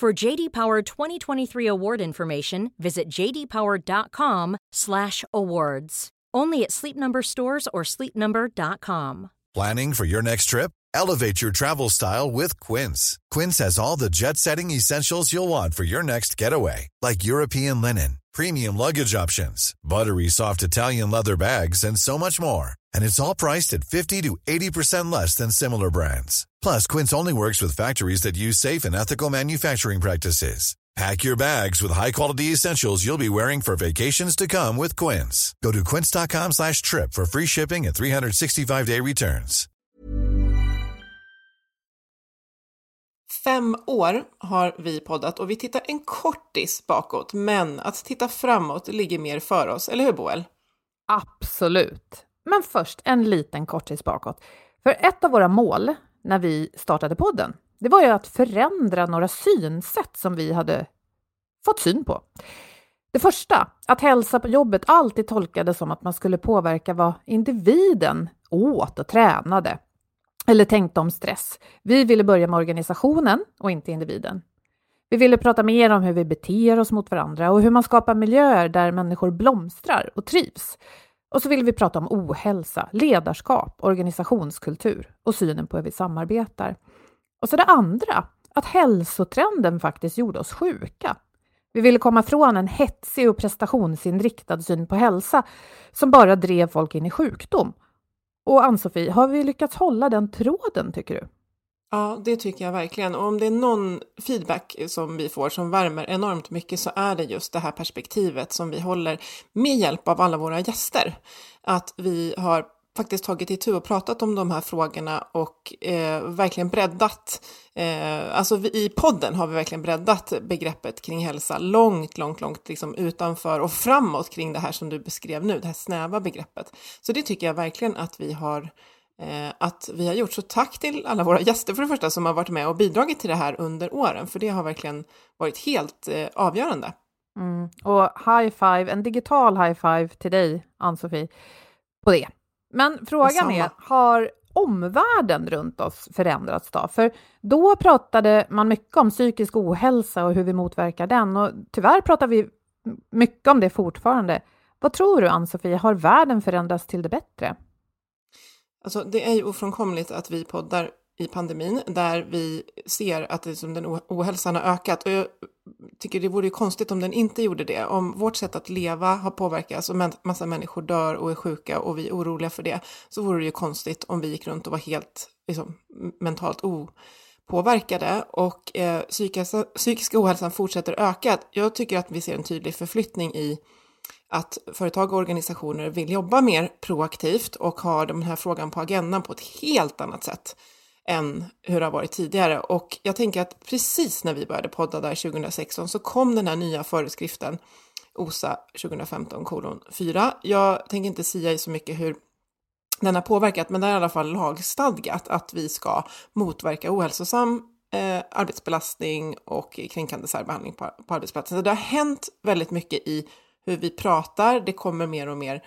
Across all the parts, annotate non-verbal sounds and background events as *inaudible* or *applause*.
For JD Power 2023 award information, visit jdpower.com/awards. Only at Sleep Number stores or sleepnumber.com. Planning for your next trip? Elevate your travel style with Quince. Quince has all the jet-setting essentials you'll want for your next getaway, like European linen, premium luggage options, buttery soft Italian leather bags, and so much more. And it's all priced at 50 to 80% less than similar brands. Plus, Quince only works with factories that use safe and ethical manufacturing practices. Pack your bags with high-quality essentials you'll be wearing for vacations to come with Quince. Go to quince.com slash trip for free shipping and 365-day returns. Fem år har vi poddat och vi tittar en kortis bakåt, men att titta framåt ligger mer för oss, eller hur Boel? Absolut. Men först en liten kortis bakåt. För ett av våra mål när vi startade podden, det var ju att förändra några synsätt som vi hade fått syn på. Det första, att hälsa på jobbet alltid tolkades som att man skulle påverka vad individen åt och tränade eller tänkte om stress. Vi ville börja med organisationen och inte individen. Vi ville prata mer om hur vi beter oss mot varandra och hur man skapar miljöer där människor blomstrar och trivs. Och så ville vi prata om ohälsa, ledarskap, organisationskultur och synen på hur vi samarbetar. Och så det andra, att hälsotrenden faktiskt gjorde oss sjuka. Vi ville komma från en hetsig och prestationsinriktad syn på hälsa som bara drev folk in i sjukdom. Och Ann-Sofie, har vi lyckats hålla den tråden tycker du? Ja, det tycker jag verkligen. Och om det är någon feedback som vi får som värmer enormt mycket så är det just det här perspektivet som vi håller med hjälp av alla våra gäster. Att vi har faktiskt tagit itu och pratat om de här frågorna och eh, verkligen breddat, eh, alltså vi, i podden har vi verkligen breddat begreppet kring hälsa långt, långt, långt liksom utanför och framåt kring det här som du beskrev nu, det här snäva begreppet. Så det tycker jag verkligen att vi har att vi har gjort. Så tack till alla våra gäster för det första som har varit med och bidragit till det här under åren, för det har verkligen varit helt eh, avgörande. Mm. Och high five, en digital high five till dig, Ann-Sofie, på det. Men frågan är, har omvärlden runt oss förändrats då? För då pratade man mycket om psykisk ohälsa och hur vi motverkar den och tyvärr pratar vi mycket om det fortfarande. Vad tror du, Ann-Sofie, har världen förändrats till det bättre? Alltså, det är ju ofrånkomligt att vi poddar i pandemin där vi ser att liksom den ohälsan har ökat. Och jag tycker det vore ju konstigt om den inte gjorde det. Om vårt sätt att leva har påverkats och massa människor dör och är sjuka och vi är oroliga för det så vore det ju konstigt om vi gick runt och var helt liksom, mentalt opåverkade och eh, psykiska, psykiska ohälsan fortsätter öka. Jag tycker att vi ser en tydlig förflyttning i att företag och organisationer vill jobba mer proaktivt och har den här frågan på agendan på ett helt annat sätt än hur det har varit tidigare. Och jag tänker att precis när vi började podda där 2016 så kom den här nya föreskriften OSA 2015 kolon 4. Jag tänker inte säga så mycket hur den har påverkat, men det är i alla fall lagstadgat att vi ska motverka ohälsosam eh, arbetsbelastning och kränkande särbehandling på, på arbetsplatsen. Så det har hänt väldigt mycket i hur vi pratar. Det kommer mer och mer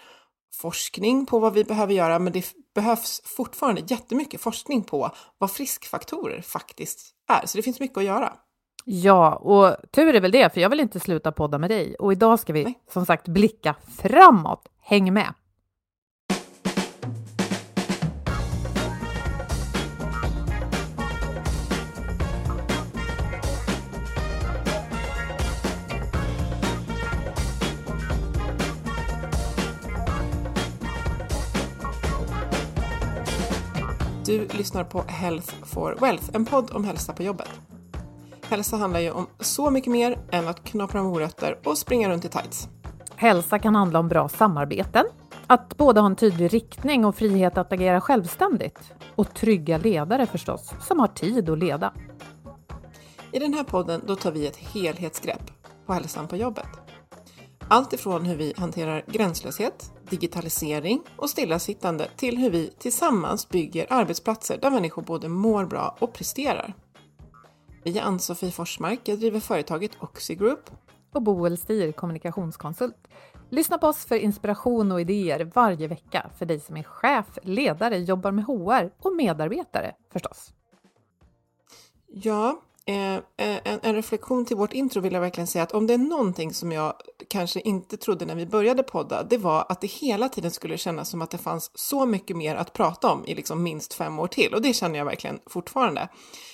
forskning på vad vi behöver göra, men det behövs fortfarande jättemycket forskning på vad friskfaktorer faktiskt är. Så det finns mycket att göra. Ja, och tur är väl det, för jag vill inte sluta podda med dig. Och idag ska vi Nej. som sagt blicka framåt. Häng med! Du lyssnar på Health for Wealth, en podd om hälsa på jobbet. Hälsa handlar ju om så mycket mer än att knapra morötter och springa runt i tights. Hälsa kan handla om bra samarbeten, att både ha en tydlig riktning och frihet att agera självständigt. Och trygga ledare förstås, som har tid att leda. I den här podden då tar vi ett helhetsgrepp på hälsan på jobbet. Allt ifrån hur vi hanterar gränslöshet, digitalisering och stillasittande till hur vi tillsammans bygger arbetsplatser där människor både mår bra och presterar. Vi är Ann-Sofie Forsmark, jag driver företaget Oxigroup. Och Boel Stier, kommunikationskonsult. Lyssna på oss för inspiration och idéer varje vecka för dig som är chef, ledare, jobbar med HR och medarbetare förstås. Ja, Eh, eh, en, en, reflektion till vårt intro vill jag verkligen säga att om det är någonting som jag kanske inte trodde när vi började podda, det var att det hela tiden skulle kännas som att det fanns så mycket mer att prata om i liksom minst fem år till och det känner jag verkligen fortfarande.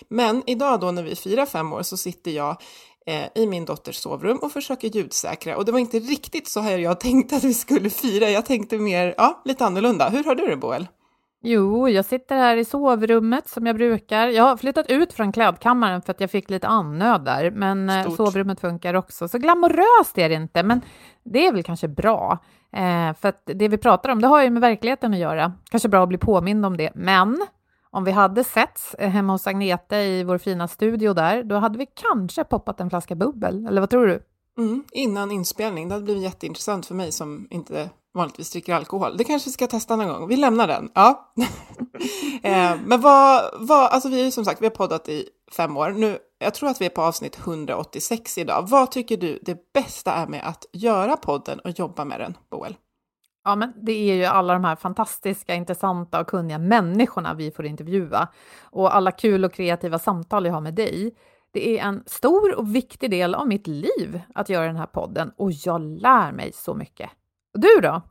Men idag då när vi firar fem år så sitter jag eh, i min dotters sovrum och försöker ljudsäkra och det var inte riktigt så här jag tänkte att vi skulle fira. Jag tänkte mer, ja, lite annorlunda. Hur har du det Boel? Jo, jag sitter här i sovrummet som jag brukar. Jag har flyttat ut från klädkammaren för att jag fick lite annöd där, men eh, Stort. sovrummet funkar också. Så glamoröst är det inte, men det är väl kanske bra. Eh, för att det vi pratar om, det har ju med verkligheten att göra. Kanske bra att bli påmind om det, men om vi hade setts eh, hemma hos Agneta i vår fina studio där, då hade vi kanske poppat en flaska bubbel, eller vad tror du? Mm, innan inspelning, det hade blivit jätteintressant för mig som inte vanligtvis dricker alkohol. Det kanske vi ska testa någon gång. Vi lämnar den. Ja. *laughs* eh, men vad, vad, alltså vi är som sagt, vi har poddat i fem år. Nu, jag tror att vi är på avsnitt 186 idag. Vad tycker du det bästa är med att göra podden och jobba med den, Boel? Ja, men det är ju alla de här fantastiska, intressanta och kunniga människorna vi får intervjua och alla kul och kreativa samtal jag har med dig. Det är en stor och viktig del av mitt liv att göra den här podden och jag lär mig så mycket. Och du då?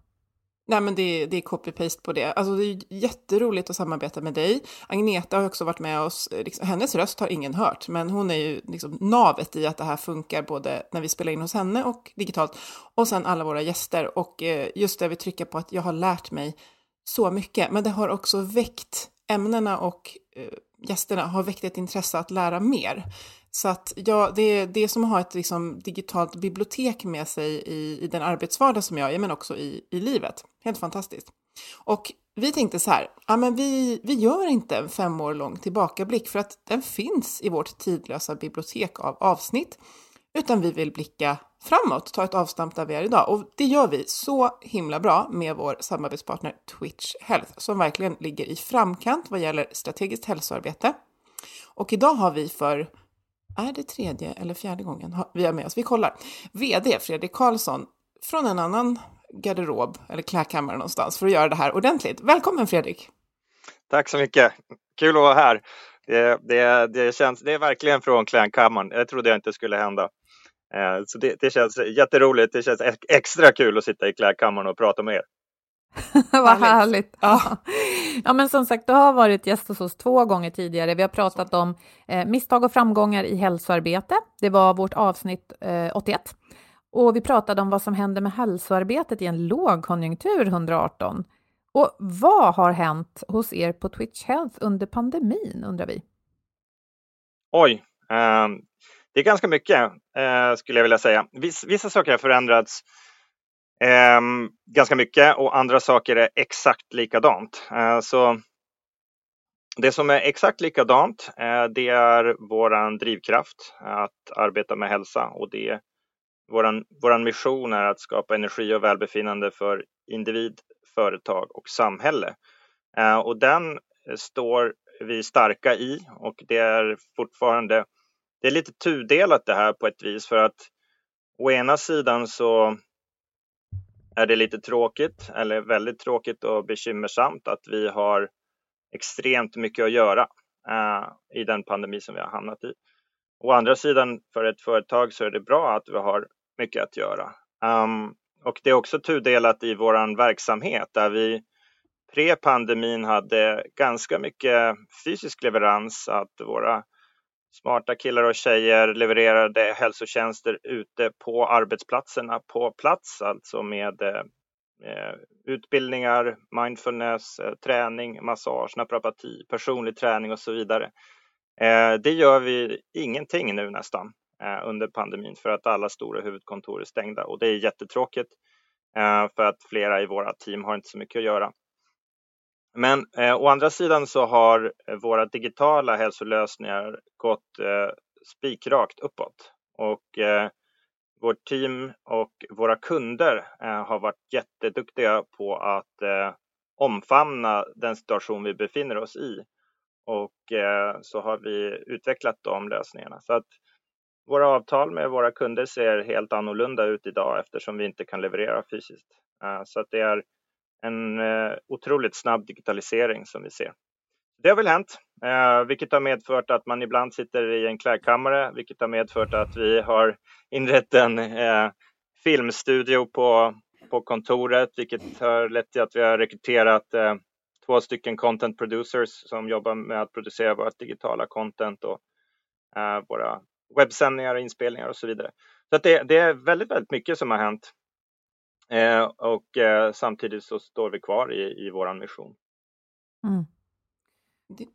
Nej men det, det är copy-paste på det. Alltså det är jätteroligt att samarbeta med dig. Agneta har också varit med oss, liksom, hennes röst har ingen hört, men hon är ju liksom navet i att det här funkar både när vi spelar in hos henne och digitalt. Och sen alla våra gäster och eh, just det vi trycker på att jag har lärt mig så mycket, men det har också väckt ämnena och eh, gästerna har väckt ett intresse att lära mer. Så att ja, det, är, det är som att ha ett liksom, digitalt bibliotek med sig i, i den arbetsvardag som jag är, men också i, i livet. Helt fantastiskt. Och vi tänkte så här, ja, men vi, vi gör inte en fem år lång tillbakablick för att den finns i vårt tidlösa bibliotek av avsnitt, utan vi vill blicka framåt, ta ett avstamp där vi är idag. Och det gör vi så himla bra med vår samarbetspartner Twitch Health, som verkligen ligger i framkant vad gäller strategiskt hälsoarbete. Och idag har vi för är det tredje eller fjärde gången vi har med oss? Vi kollar. VD Fredrik Karlsson från en annan garderob eller klädkammare någonstans för att göra det här ordentligt. Välkommen Fredrik! Tack så mycket! Kul att vara här. Det, det, det, känns, det är verkligen från klädkammaren. Det trodde jag inte skulle hända. Eh, så det, det känns jätteroligt. Det känns extra kul att sitta i klädkammaren och prata med er. *laughs* Vad härligt! Ja. ja, men som sagt, du har varit gäst hos oss två gånger tidigare. Vi har pratat om eh, misstag och framgångar i hälsoarbete. Det var vårt avsnitt eh, 81. Och vi pratade om vad som händer med hälsoarbetet i en lågkonjunktur 118. Och vad har hänt hos er på Twitch Health under pandemin, undrar vi? Oj, eh, det är ganska mycket, eh, skulle jag vilja säga. Viss, vissa saker har förändrats Eh, ganska mycket och andra saker är exakt likadant. Eh, så det som är exakt likadant, eh, det är våran drivkraft att arbeta med hälsa och det våran, våran mission är att skapa energi och välbefinnande för individ, företag och samhälle. Eh, och den står vi starka i och det är fortfarande, det är lite tudelat det här på ett vis för att å ena sidan så är det lite tråkigt, eller väldigt tråkigt och bekymmersamt att vi har extremt mycket att göra eh, i den pandemi som vi har hamnat i. Å andra sidan, för ett företag så är det bra att vi har mycket att göra. Um, och det är också tudelat i vår verksamhet där vi pre-pandemin hade ganska mycket fysisk leverans, att våra Smarta killar och tjejer levererade hälsotjänster ute på arbetsplatserna på plats, alltså med eh, eh utbildningar, mindfulness, eh, träning, massage, naprapati, personlig träning och så vidare. Eh, det gör vi ingenting nu nästan under pandemin för att alla stora huvudkontor är stängda och det är jättetråkigt för att flera i våra team har inte så mycket att göra. Men eh, å andra sidan så har eh, våra digitala hälsolösningar gått eh, spikrakt uppåt och eh, vårt team och våra kunder eh, har varit jätteduktiga på att eh, omfamna den situation vi befinner oss i och eh, så har vi utvecklat de lösningarna. Så att våra avtal med våra kunder ser helt annorlunda ut idag eftersom vi inte kan leverera fysiskt. Eh, så att det är en eh, otroligt snabb digitalisering som vi ser. Det har väl hänt, eh, vilket har medfört att man ibland sitter i en klädkammare, vilket har medfört att vi har inrett en eh, filmstudio på, på kontoret, vilket har lett till att vi har rekryterat två stycken content producers som jobbar med att producera vårt digitala content och våra webbsändningar, inspelningar och så vidare. Så det, det, är väldigt, väldigt mycket som har hänt och eh, samtidigt så står vi kvar i, i vår mission. Mm. Det,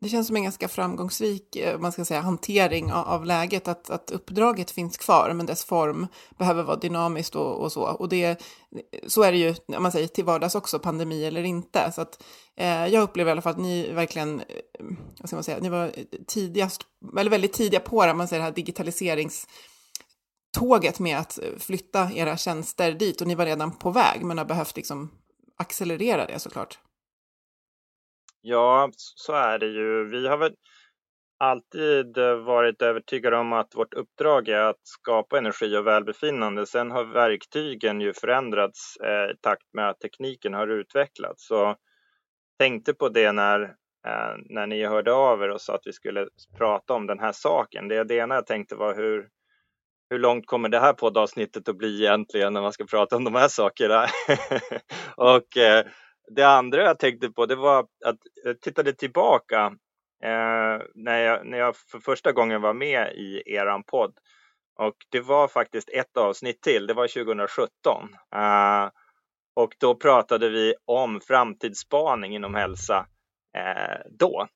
det, känns som en ganska framgångsrik eh, man ska säga, hantering av, av, läget, att, att uppdraget finns kvar, men dess form behöver vara dynamiskt och, och så. Och det, så är det ju, om man säger till vardags också, pandemi eller inte. Så att, eh, jag upplever i alla fall att ni verkligen, eh, vad ska man säga, ni var tidigast, eller väldigt tidiga på det, man säger det här digitaliserings tåget med att eh, flytta era tjänster dit och ni var redan på väg men har behövt liksom accelerera det såklart. Ja, så är det ju. Vi har väl alltid eh, varit övertygade om att vårt uppdrag är att skapa energi och välbefinnande. Sen har verktygen ju förändrats eh, i takt med att tekniken har utvecklats. Så tänkte på det när, eh, när ni hörde av er och sa att vi skulle prata om den här saken. Det, det ena jag tänkte var hur, hur långt kommer det här poddavsnittet att bli egentligen när man ska prata om de här sakerna? *laughs* och eh, det andra jag tänkte på det var att jag tittade tillbaka eh, när, jag, när jag för första gången var med i eran podd. Och det var faktiskt ett avsnitt till, det var 2017. Eh, och då pratade vi om framtidsspaning inom hälsa eh, då.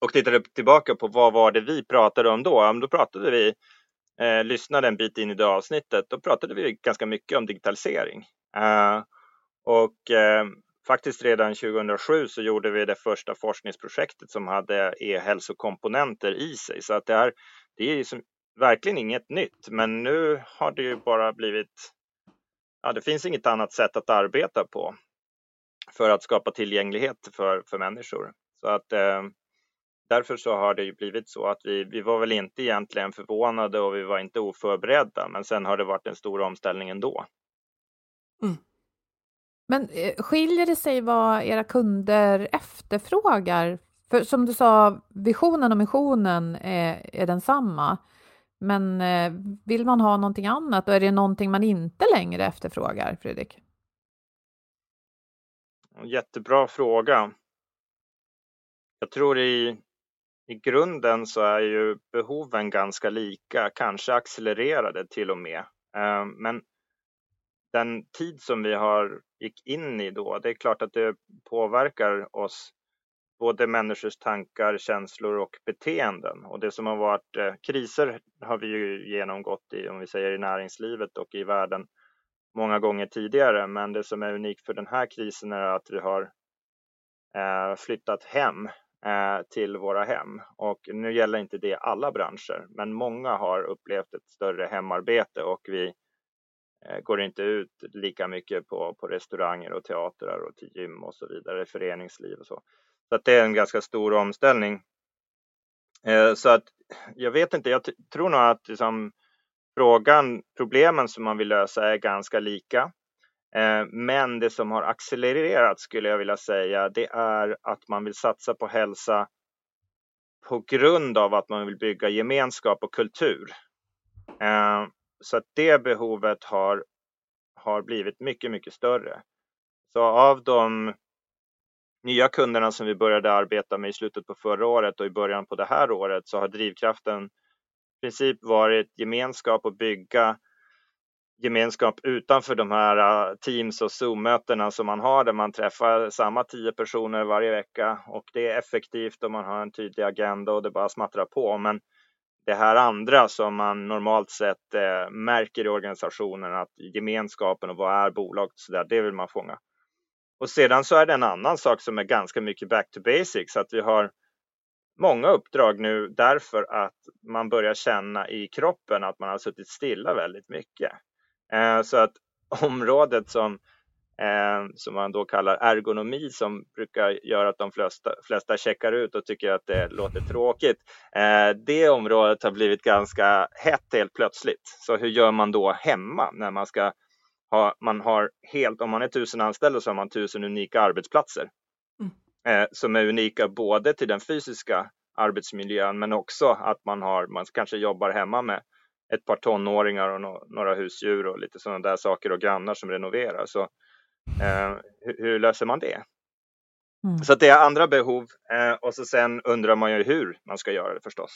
Och tittade tillbaka på vad var det vi pratade om då? Ja, Då pratade vi eh, lyssnade en bit in i det avsnittet, då pratade vi ganska mycket om digitalisering. Eh, och eh, faktiskt redan 2007 så gjorde vi det första forskningsprojektet som hade e-hälsokomponenter i sig. Så att det, här det är liksom verkligen inget nytt, men nu har det ju bara blivit Ja, det finns inget annat sätt att arbeta på för att skapa tillgänglighet för, för människor. Så att eh, därför så har det ju blivit så att vi, vi var väl inte egentligen förvånade och vi var inte oförberedda, men sen har det varit en stor omställning ändå. Mm. Men eh, skiljer det sig vad era kunder efterfrågar? För som du sa, visionen och missionen är, är densamma. Men eh, vill man ha någonting annat och är det någonting man inte längre efterfrågar, Fredrik? Jättebra fråga. Jag tror i, i grunden så är ju behoven ganska lika, kanske accelererade till och med. Eh, men den tid som vi har gick in i då, det är klart att det påverkar oss, både människors tankar, känslor och beteenden. Och det som har varit eh, kriser har vi ju genomgått i, om vi säger i näringslivet och i världen många gånger tidigare. Men det som är unikt för den här krisen är att vi har eh, flyttat hem Eh, till våra hem. Och nu gäller inte det alla branscher, men många har upplevt ett större hemarbete och vi eh, går inte ut lika mycket på, på restauranger och teatrar och till gym och så vidare, föreningsliv och så. Så att det är en ganska stor omställning. Eh, så att jag vet inte, jag tror nog att liksom, frågan, problemen som man vill lösa är ganska lika. Eh, men det som har accelererat skulle jag vilja säga, det är att man vill satsa på hälsa på grund av att man vill bygga gemenskap och kultur. Eh, så att det behovet har, har blivit mycket, mycket större. Så av de nya kunderna som vi började arbeta med i slutet på förra året och i början på det här året så har drivkraften i princip varit gemenskap och bygga gemenskap utanför de här äh, Teams och Zoom-mötena som man har där man träffar samma tio personer varje vecka och det är effektivt och man har en tydlig agenda och det bara smattrar på. Men det här andra som man normalt sett eh, märker i organisationen, att gemenskapen och vad är bolaget, så där, det vill man fånga. Och sedan så är det en annan sak som är ganska mycket back to basics, att vi har många uppdrag nu därför att man börjar känna i kroppen att man har suttit stilla väldigt mycket. Eh, så att *laughs* området som eh, som man då kallar ergonomi som brukar göra att de flesta, flesta checkar ut och tycker att det låter tråkigt. Eh, det området har blivit ganska hett helt plötsligt. Så hur gör man då hemma när man ska ha, man har helt, om man är tusen anställda så har man tusen unika arbetsplatser. Mm. Som är unika både till den fysiska arbetsmiljön men också att man har, man kanske jobbar hemma med ett par tonåringar och no några husdjur och lite sådana där saker och grannar som renoverar. Så Eh, hur, hur, löser man det? Mm. Så det är andra behov eh, och så sen undrar man ju hur man ska göra det förstås.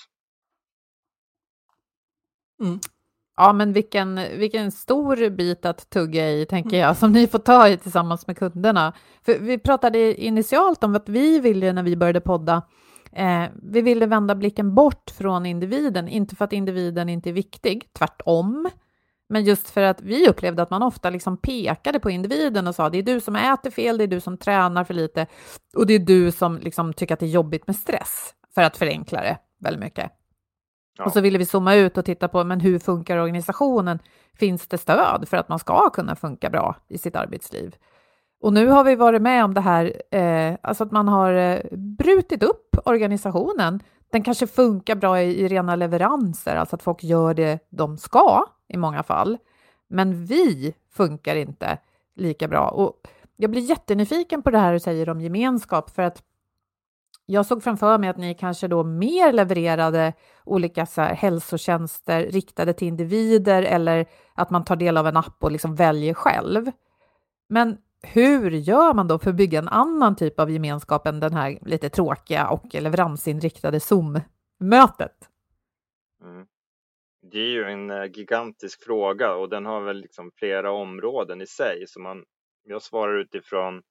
Mm. Ja, men vilken, vilken stor bit att tugga i, tänker jag, som ni får ta i tillsammans med kunderna. För vi pratade initialt om att vi ville, när vi började podda, eh, vi ville vända blicken bort från individen, inte för att individen inte är viktig, tvärtom, men just för att vi upplevde att man ofta liksom pekade på individen och sa det är du som äter fel, det är du som tränar för lite och det är du som liksom tycker att det är jobbigt med stress, för att förenkla det väldigt mycket. Ja. Och så ville vi zooma ut och titta på men hur funkar organisationen? Finns det stöd för att man ska kunna funka bra i sitt arbetsliv? Och nu har vi varit med om det här, eh, alltså att man har eh, brutit upp organisationen. Den kanske funkar bra i, i rena leveranser, alltså att folk gör det de ska, i många fall. Men vi funkar inte lika bra. Och jag blir jättenyfiken på det här du säger om gemenskap, för att jag såg framför mig att ni kanske då mer levererade olika så här, hälsotjänster riktade till individer eller att man tar del av en app och liksom väljer själv. Men hur gör man då för att bygga en annan typ av gemenskap än den här lite tråkiga och leveransinriktade Zoom-mötet? Mm det är ju en eh, gigantisk fråga och den har väl liksom flera områden i sig. Så man, jag svarar utifrån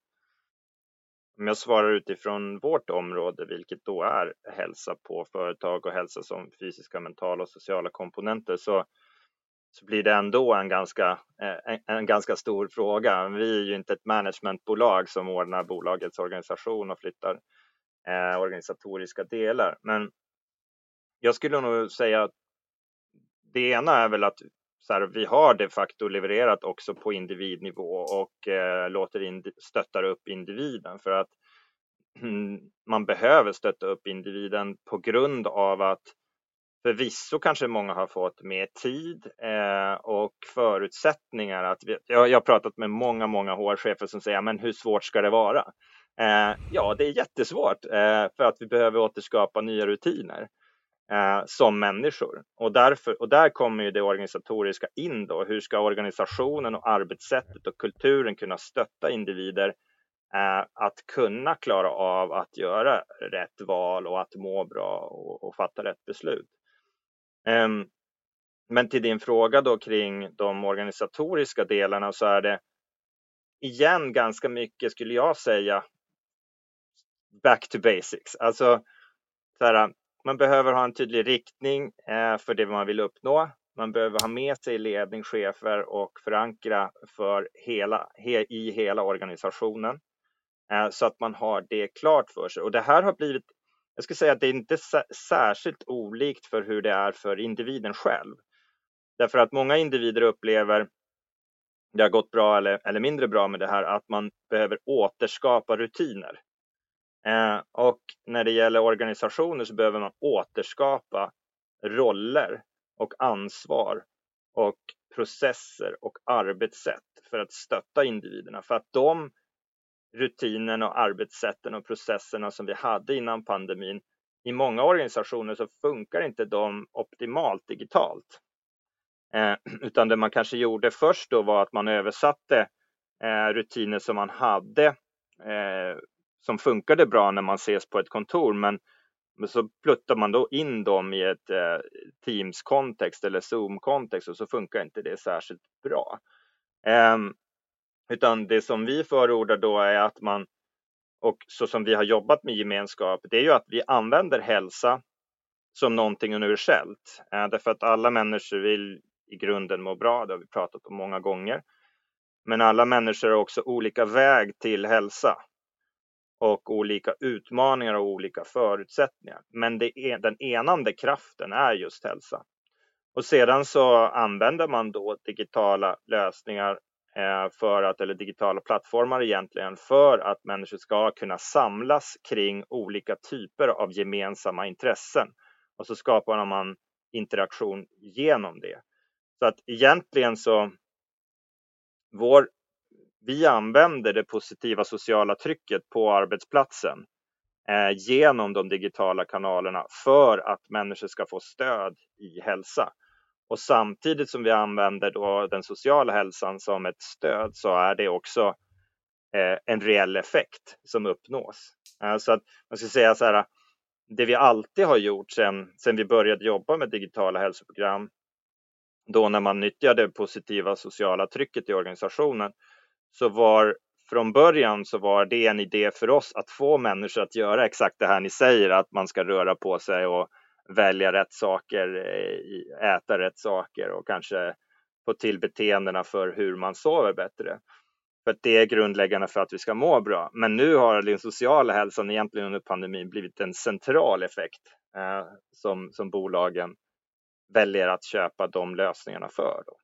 om jag svarar utifrån vårt område, vilket då är hälsa på företag och hälsa som fysiska, mentala och sociala komponenter, så, så blir det ändå en ganska, eh, en, en, ganska stor fråga. Vi är ju inte ett managementbolag som ordnar bolagets organisation och flyttar eh, organisatoriska delar. Men jag skulle nog säga att det ena är väl att så här, vi har de facto levererat också på individnivå och eh, låter ind stöttar upp individen för att *clears throat* man behöver stötta upp individen på grund av att förvisso kanske många har fått mer tid eh, och förutsättningar. Att vi, jag, jag har pratat med många, många HR-chefer som säger, men hur svårt ska det vara? Eh, ja, det är jättesvårt eh, för att vi behöver återskapa nya rutiner eh, som människor. Och, därför, och där kommer ju det organisatoriska in då. Hur ska organisationen och arbetssättet och kulturen kunna stötta individer eh, att kunna klara av att göra rätt val och att må bra och, och fatta rätt beslut. Ehm, men till din fråga då kring de organisatoriska delarna så är det igen ganska mycket, skulle jag säga, back to basics. Alltså, så här, man behöver ha en tydlig riktning eh, för det man vill uppnå. Man behöver ha med sig ledning, chefer och förankra för hela, i hela organisationen eh, så att man har det klart för sig. Och det här har blivit, jag skulle säga att det är inte särskilt olikt för hur det är för individen själv. Därför att många individer upplever det har gått bra eller, eller mindre bra med det här, att man behöver återskapa rutiner. Eh, och när det gäller organisationer så behöver man återskapa roller och ansvar och processer och arbetssätt för att stötta individerna. För att de rutinerna och arbetssätten och processerna som vi hade innan pandemin, i många organisationer så funkar inte de optimalt digitalt. Eh, *clears throat* utan det man kanske gjorde först då var att man översatte eh, rutiner som man hade eh, som funkade bra när man ses på ett kontor. Men Men så pluttar man då in dem i ett eh, Teams-kontext eller Zoom-kontext och så funkar inte det särskilt bra. Eh, utan det som vi förordar då är att man, och så som vi har jobbat med gemenskap, det är ju att vi använder hälsa som någonting universellt. Eh, därför att alla människor vill i grunden må bra, det har vi pratat om många gånger. Men alla människor har också olika väg till hälsa och olika utmaningar och olika förutsättningar. Men det är, den enande kraften är just hälsa. Och sedan så använder man då digitala lösningar Eh, för att, eller digitala plattformar egentligen, för att människor ska kunna samlas kring olika typer av gemensamma intressen. Och så skapar man interaktion genom det. Så att egentligen så, vår vi använder det positiva sociala trycket på arbetsplatsen eh, genom de digitala kanalerna för att människor ska få stöd i hälsa. Och samtidigt som vi använder då den sociala hälsan som ett stöd så är det också eh, en reell effekt som uppnås. Eh, så att man ska säga så här, det vi alltid har gjort sedan, sen vi började jobba med digitala hälsoprogram, då när man nyttjade det positiva sociala trycket i organisationen, så var från början så var det en idé för oss att få människor att göra exakt det här ni säger, att man ska röra på sig och välja rätt saker, eh, äta rätt saker och kanske få till beteendena för hur man sover bättre. För att det är grundläggande för att vi ska må bra. Men nu har den sociala hälsan egentligen under pandemin blivit en central effekt eh, som, som bolagen väljer att köpa de lösningarna för. Då.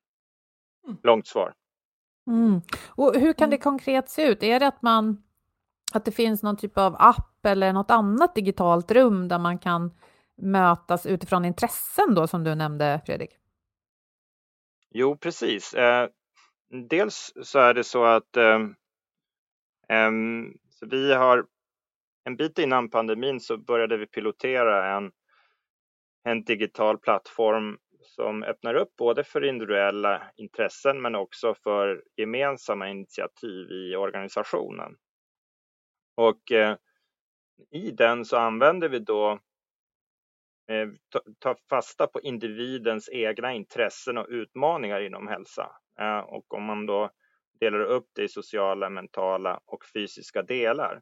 Mm. Långt svar. Mm. Och hur kan det mm. konkret se ut? Är det att man att det finns någon typ av app eller något annat digitalt rum där man kan mötas utifrån intressen då som du nämnde Fredrik? Jo, precis. Eh, dels så är det så att eh, så vi har en bit innan pandemin så började vi pilotera en, en digital plattform som öppnar upp både för individuella intressen men också för gemensamma initiativ i organisationen. Och eh, i den så använder vi då Eh, ta fasta på individens egna intressen och utmaningar inom hälsa. Eh, och om man då delar upp det i sociala, mentala och fysiska delar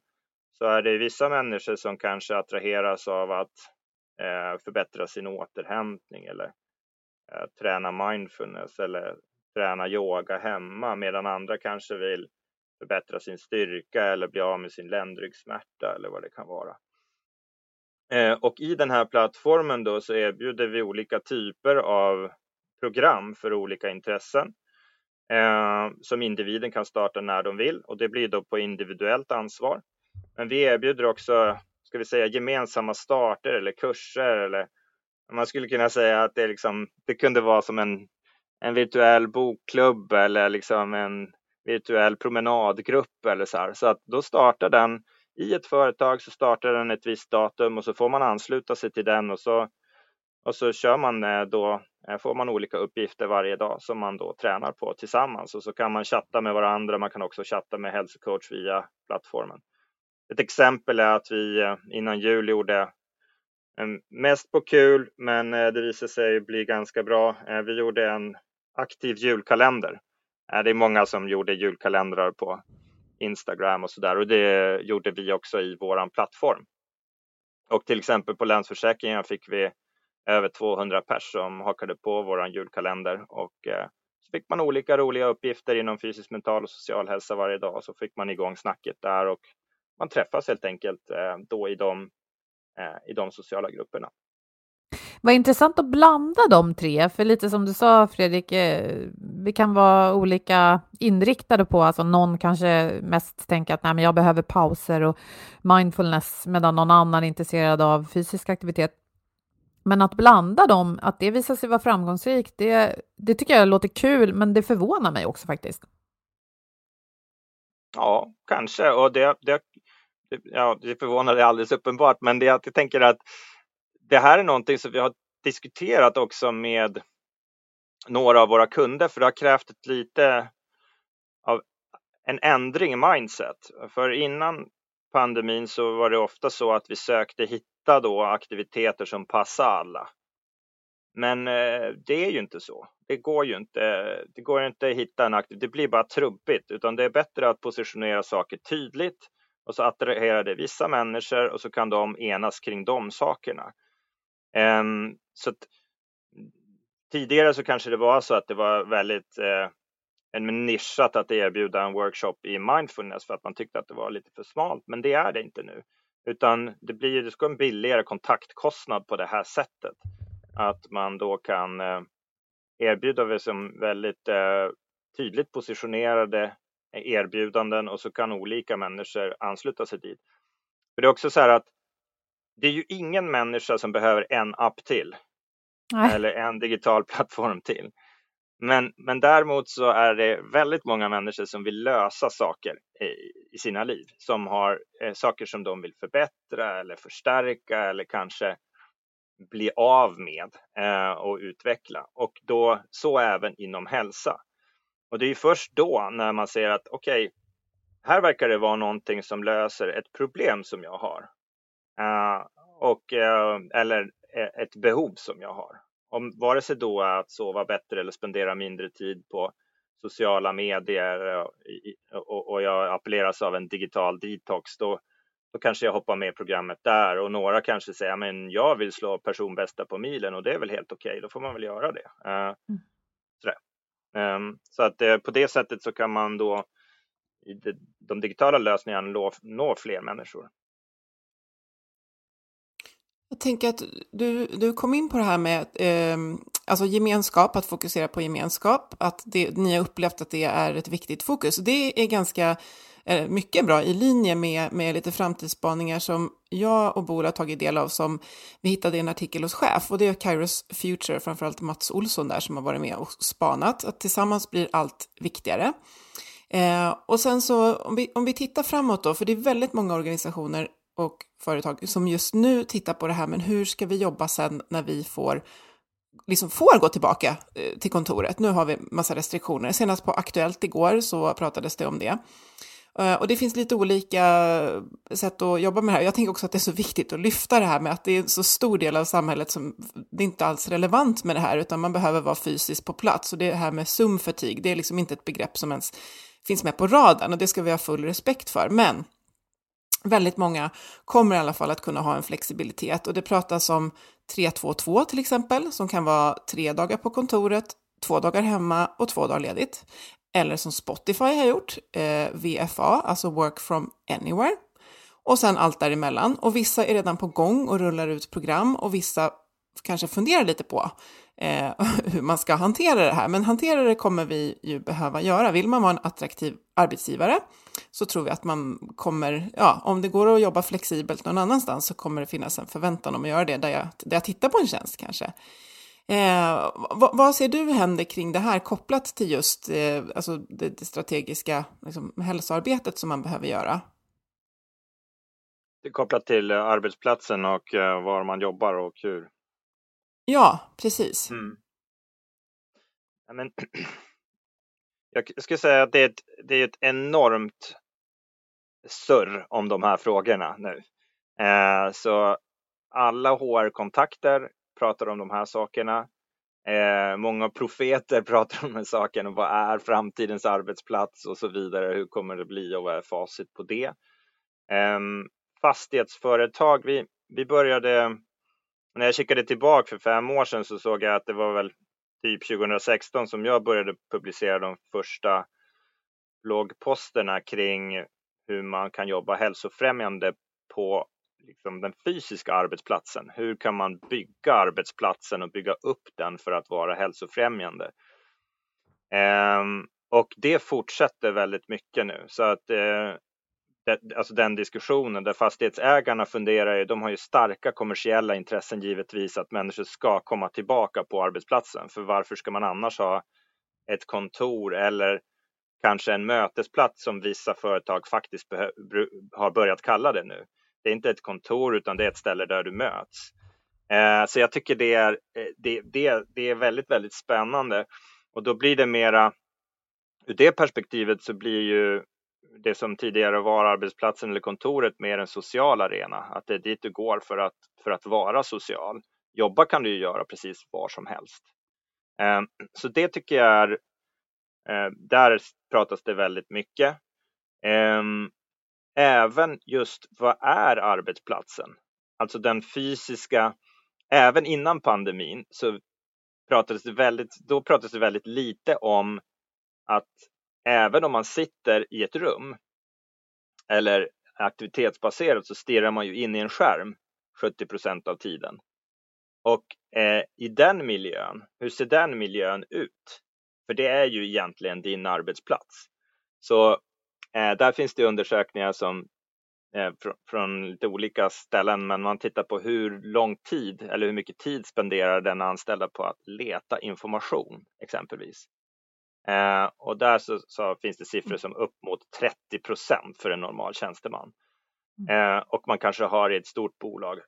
så är det vissa människor som kanske attraheras av att eh, förbättra sin återhämtning eller träna mindfulness eller träna yoga hemma medan andra kanske vill förbättra sin styrka eller bli av med sin ländryggsmärta eller vad det kan vara. Eh, och i den här plattformen då så erbjuder vi olika typer av program för olika intressen eh, som individen kan starta när de vill och det blir då på individuellt ansvar. Men vi erbjuder också, ska vi säga gemensamma starter eller kurser eller man skulle kunna säga att det, liksom, det kunde vara som en, en virtuell bokklubb eller liksom en virtuell promenadgrupp eller så här. Så att då startar den i ett företag så startar den ett visst datum och så får man ansluta sig till den och så, och så kör man då, eh, får man olika uppgifter varje dag som man då tränar på tillsammans och så kan man chatta med varandra. Man kan också chatta med hälsocoach via plattformen. Ett exempel är att vi eh, innan jul gjorde eh, Mest på kul, men det visade sig bli ganska bra. Vi gjorde en aktiv julkalender. Det är många som gjorde julkalendrar på Instagram och sådär och det gjorde vi också i våran plattform. Och till exempel på Länsförsäkringen fick vi över 200 pers som hakade på våran julkalender och eh, så fick man olika roliga uppgifter inom fysisk, mental och social hälsa varje dag och så fick man igång snacket där och man träffas helt enkelt eh, då i de Eh, i de sociala grupperna. Vad intressant att blanda de tre, för lite som du sa Fredrik, eh, vi kan vara olika inriktade på, alltså någon kanske mest tänker att nej, men jag behöver pauser och mindfulness, medan någon annan är intresserad av fysisk aktivitet. Men att blanda dem, att det visar sig vara framgångsrikt, det, det tycker jag låter kul, men det förvånar mig också faktiskt. Ja, kanske, och det, det ja, det förvånar dig alldeles uppenbart, men det, jag tänker att det här är någonting som vi har diskuterat också med några av våra kunder, för det har krävt ett lite av en ändring i mindset. För innan pandemin så var det ofta så att vi sökte hitta då aktiviteter som passar alla. Men eh, det är ju inte så. Det går ju inte. Det går inte att hitta en aktivitet. Det blir bara trubbigt, utan det är bättre att positionera saker tydligt och så attraherar det vissa människor och så kan de enas kring de sakerna. Ehm, så att, tidigare så kanske det var så att det var väldigt eh, en nischat att erbjuda en workshop i mindfulness för att man tyckte att det var lite för smalt, men det är det inte nu. Utan det blir det ska en billigare kontaktkostnad på det här sättet. Att man då kan eh, erbjuda som väldigt eh, tydligt positionerade erbjudanden och så kan olika människor ansluta sig dit. För det är också så här att det är ju ingen människa som behöver en app till Nej. eller en digital *laughs* plattform till. Men, men däremot så är det väldigt många människor som vill lösa saker i, i sina liv, som har eh, saker som de vill förbättra eller förstärka eller kanske bli av med eh, och utveckla. Och då så även inom hälsa. Och det är först då när man ser att okej, okay, här verkar det vara någonting som löser ett problem som jag har. Uh, och, uh, eller ett behov som jag har. Om vare sig då att sova bättre eller spendera mindre tid på sociala medier och, och jag appelleras av en digital detox, då, då kanske jag hoppar med programmet där och några kanske säger men jag vill slå personbästa på milen och det är väl helt okej, okay, då får man väl göra det. Sådär. Um, så att på det sättet så kan man då i de, digitala lösningarna nå fler människor. Jag tänker att du, du kom in på det här med eh, alltså gemenskap, att fokusera på gemenskap, att det, ni har upplevt att det är ett viktigt fokus. Det är ganska eh, mycket bra i linje med, med lite framtidsspaningar som jag och Bol har tagit del av som vi hittade i en artikel hos chef och det är Kairos Future, framförallt Mats Olsson där som har varit med och spanat, att tillsammans blir allt viktigare. Eh, och sen så om vi, om vi tittar framåt då, för det är väldigt många organisationer och företag som just nu tittar på det här, men hur ska vi jobba sen när vi får liksom får gå tillbaka eh, till kontoret. Nu har vi massa restriktioner. Senast på Aktuellt igår så pratades det om det. Eh, och det finns lite olika eh, sätt att jobba med det här. Jag tänker också att det är så viktigt att lyfta det här med att det är en så stor del av samhället som det är inte alls relevant med det här, utan man behöver vara fysiskt på plats. Och det här med sumfatig, det är liksom inte ett begrepp som ens finns med på radarn och det ska vi ha full respekt för. Men väldigt många kommer i alla fall att kunna ha en flexibilitet och det pratas om 322 till exempel som kan vara tre dagar på kontoret, två dagar hemma och två dagar ledigt. Eller som Spotify har gjort, eh, VFA, alltså Work from Anywhere. Och sen allt däremellan. Och vissa är redan på gång och rullar ut program och vissa kanske funderar lite på eh, *laughs* hur man ska hantera det här. Men hantera det kommer vi ju behöva göra. Vill man vara en attraktiv arbetsgivare så tror vi att man kommer, ja, om det går att jobba flexibelt någon annanstans så kommer det finnas en förväntan om att göra det där jag, där jag tittar på en tjänst kanske. Eh, vad, vad, ser du händer kring det här kopplat till just eh, alltså det, det strategiska liksom, hälsoarbetet som man behöver göra? Det är kopplat till eh, arbetsplatsen och eh, var man jobbar och hur Ja, precis. Mm. Ja, men, *clears throat* jag skulle säga att det är, ett, det är ett enormt surr om de här frågorna nu. Eh, så alla HR-kontakter pratar om de här sakerna. Eh, många profeter *laughs* pratar om den här Och Vad är framtidens arbetsplats och så vidare? Hur kommer det bli och vad är facit på det? Eh, fastighetsföretag, vi, vi började när jag kikade tillbaka för fem år sedan så såg jag att det var väl typ 2016 som jag började publicera de första bloggposterna kring hur man kan jobba hälsofrämjande på liksom den fysiska arbetsplatsen. Hur kan man bygga arbetsplatsen och bygga upp den för att vara hälsofrämjande? Um, och det fortsätter väldigt mycket nu så att eh, alltså den diskussionen där fastighetsägarna funderar, de har ju starka kommersiella intressen givetvis att människor ska komma tillbaka på arbetsplatsen. För varför ska man annars ha ett kontor eller kanske en mötesplats som vissa företag faktiskt har börjat kalla det nu. Det är inte ett kontor utan det är ett ställe där du möts. Eh, så jag tycker det är, eh, det, det, det är väldigt, väldigt spännande och då blir det mera ur det perspektivet så blir ju det som tidigare var arbetsplatsen eller kontoret mer en social arena, att det är dit du går för att, för att vara social. Jobba kan du ju göra precis var som helst. Eh, så det tycker jag är, eh, där pratas det väldigt mycket. Ehm, även just vad är arbetsplatsen? Alltså den fysiska, även innan pandemin så pratades det väldigt, då pratades det väldigt lite om att även om man sitter i ett rum eller aktivitetsbaserat så stirrar man ju in i en skärm 70 procent av tiden. Och eh, i den miljön, hur ser den miljön ut? För det är ju egentligen din arbetsplats. Så eh, där finns det undersökningar som eh, fr från lite olika ställen, men man tittar på hur lång tid eller hur mycket tid spenderar den anställda på att leta information exempelvis. Eh, och där så, så, finns det siffror som upp mot 30 procent för en normal tjänsteman. Mm. Eh, och man kanske har i ett stort bolag,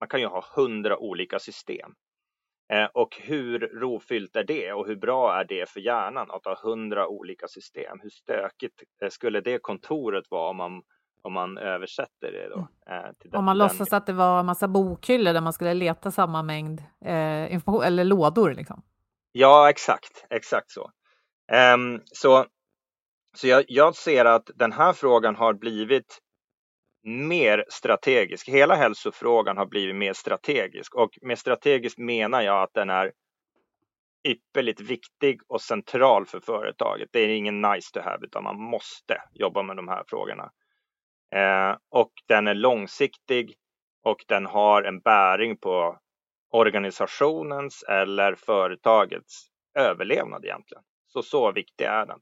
man kan ju ha hundra olika system. Eh, och hur rofyllt är det och hur bra är det för hjärnan att ha hundra olika system? Hur stökigt eh, skulle det kontoret vara om man, om man översätter det då? Mm. Eh, om man låtsas att det var en massa bokhyllor där man skulle leta samma mängd eh, information eller lådor liksom? Ja, exakt, exakt så. Um, så så jag, jag, ser att den här frågan har blivit mer strategisk. Hela hälsofrågan har blivit mer strategisk och med strategiskt menar jag att den är ypperligt viktig och central för företaget. Det är ingen nice to have utan man måste jobba med de här frågorna. Eh, och den är långsiktig och den har en bäring på organisationens eller företagets överlevnad egentligen. Så, så viktig är den.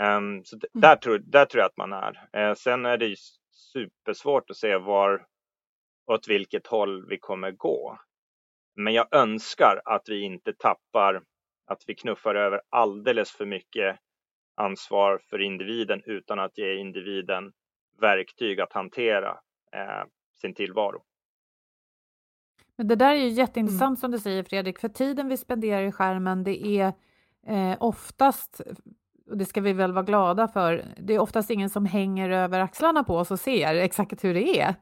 Um, så mm. där, tror, där tror jag att man är. Uh, sen är det supersvårt att se var, åt vilket håll vi kommer gå. Men jag önskar att vi inte tappar, att vi knuffar över alldeles för mycket ansvar för individen utan att ge individen verktyg att hantera eh, sin tillvaro. Men det där är ju jätteintressant mm. som du säger Fredrik, för tiden vi spenderar i skärmen det är eh, oftast, och det ska vi väl vara glada för, det är oftast ingen som hänger över axlarna på oss och ser exakt hur det är.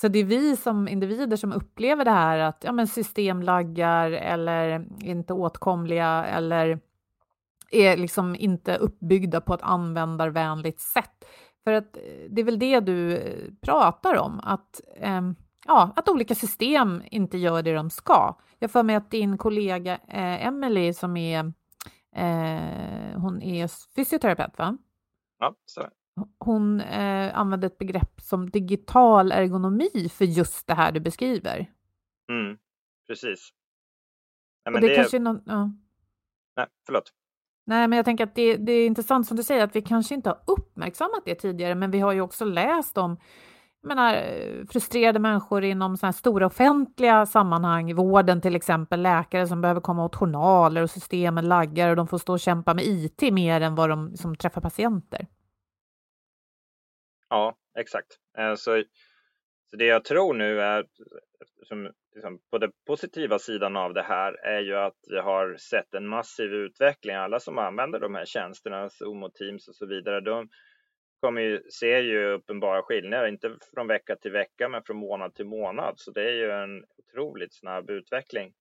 Så det är vi som individer som upplever det här att ja, men system laggar eller inte åtkomliga eller är liksom inte uppbyggda på ett användarvänligt sätt. För att eh, det är väl det du eh, pratar om, att, eh, ja, att olika system inte gör det de ska. Jag får mig att din kollega eh, Emily som är Eh, hon är fysioterapeut, va? Ja, så Hon eh, använder ett begrepp som digital ergonomi för just det här du beskriver. Mm, precis. Ja, men det, det kanske är någon, ja. Nej, förlåt. Nej, men jag tänker att det, det, är intressant som du säger att vi kanske inte har uppmärksammat det tidigare, men vi har ju också läst om menar, frustrerade människor inom såna stora offentliga sammanhang, vården till exempel, läkare som behöver komma åt journaler och systemen laggar och de får stå och kämpa med IT mer än vad de som träffar patienter. Ja, exakt. Eh, så, så det jag tror nu är, som, liksom, på den positiva sidan av det här, är ju att vi har sett en massiv utveckling. Alla som använder de här tjänsterna, Zoom och Teams och så vidare, de, kommer ju, ser ju uppenbara skillnader, inte från vecka till vecka men från månad till månad. Så det är ju en otroligt snabb utveckling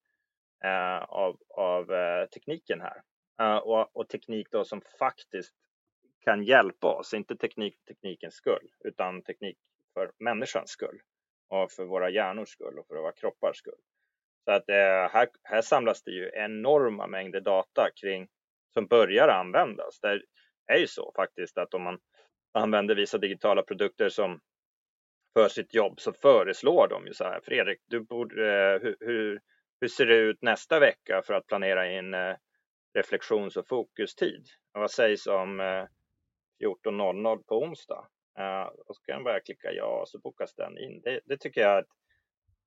eh, av, av eh, tekniken här. Eh, och, och, teknik då som faktiskt kan hjälpa oss, inte teknik för teknikens skull, utan teknik för människans skull och för våra hjärnors skull och för våra kroppars skull. Så att eh, här, här samlas det ju enorma mängder data kring som börjar användas. Det är ju så faktiskt att om man använder vissa digitala produkter som för sitt jobb så föreslår de ju så här, Fredrik, du borde, eh, hur, hur, hur ser det ut nästa vecka för att planera in eh, reflektions och fokustid? Och vad sägs om eh, 14.00 på onsdag? och så kan jag bara klicka ja och så bokas den in. Det, det tycker jag att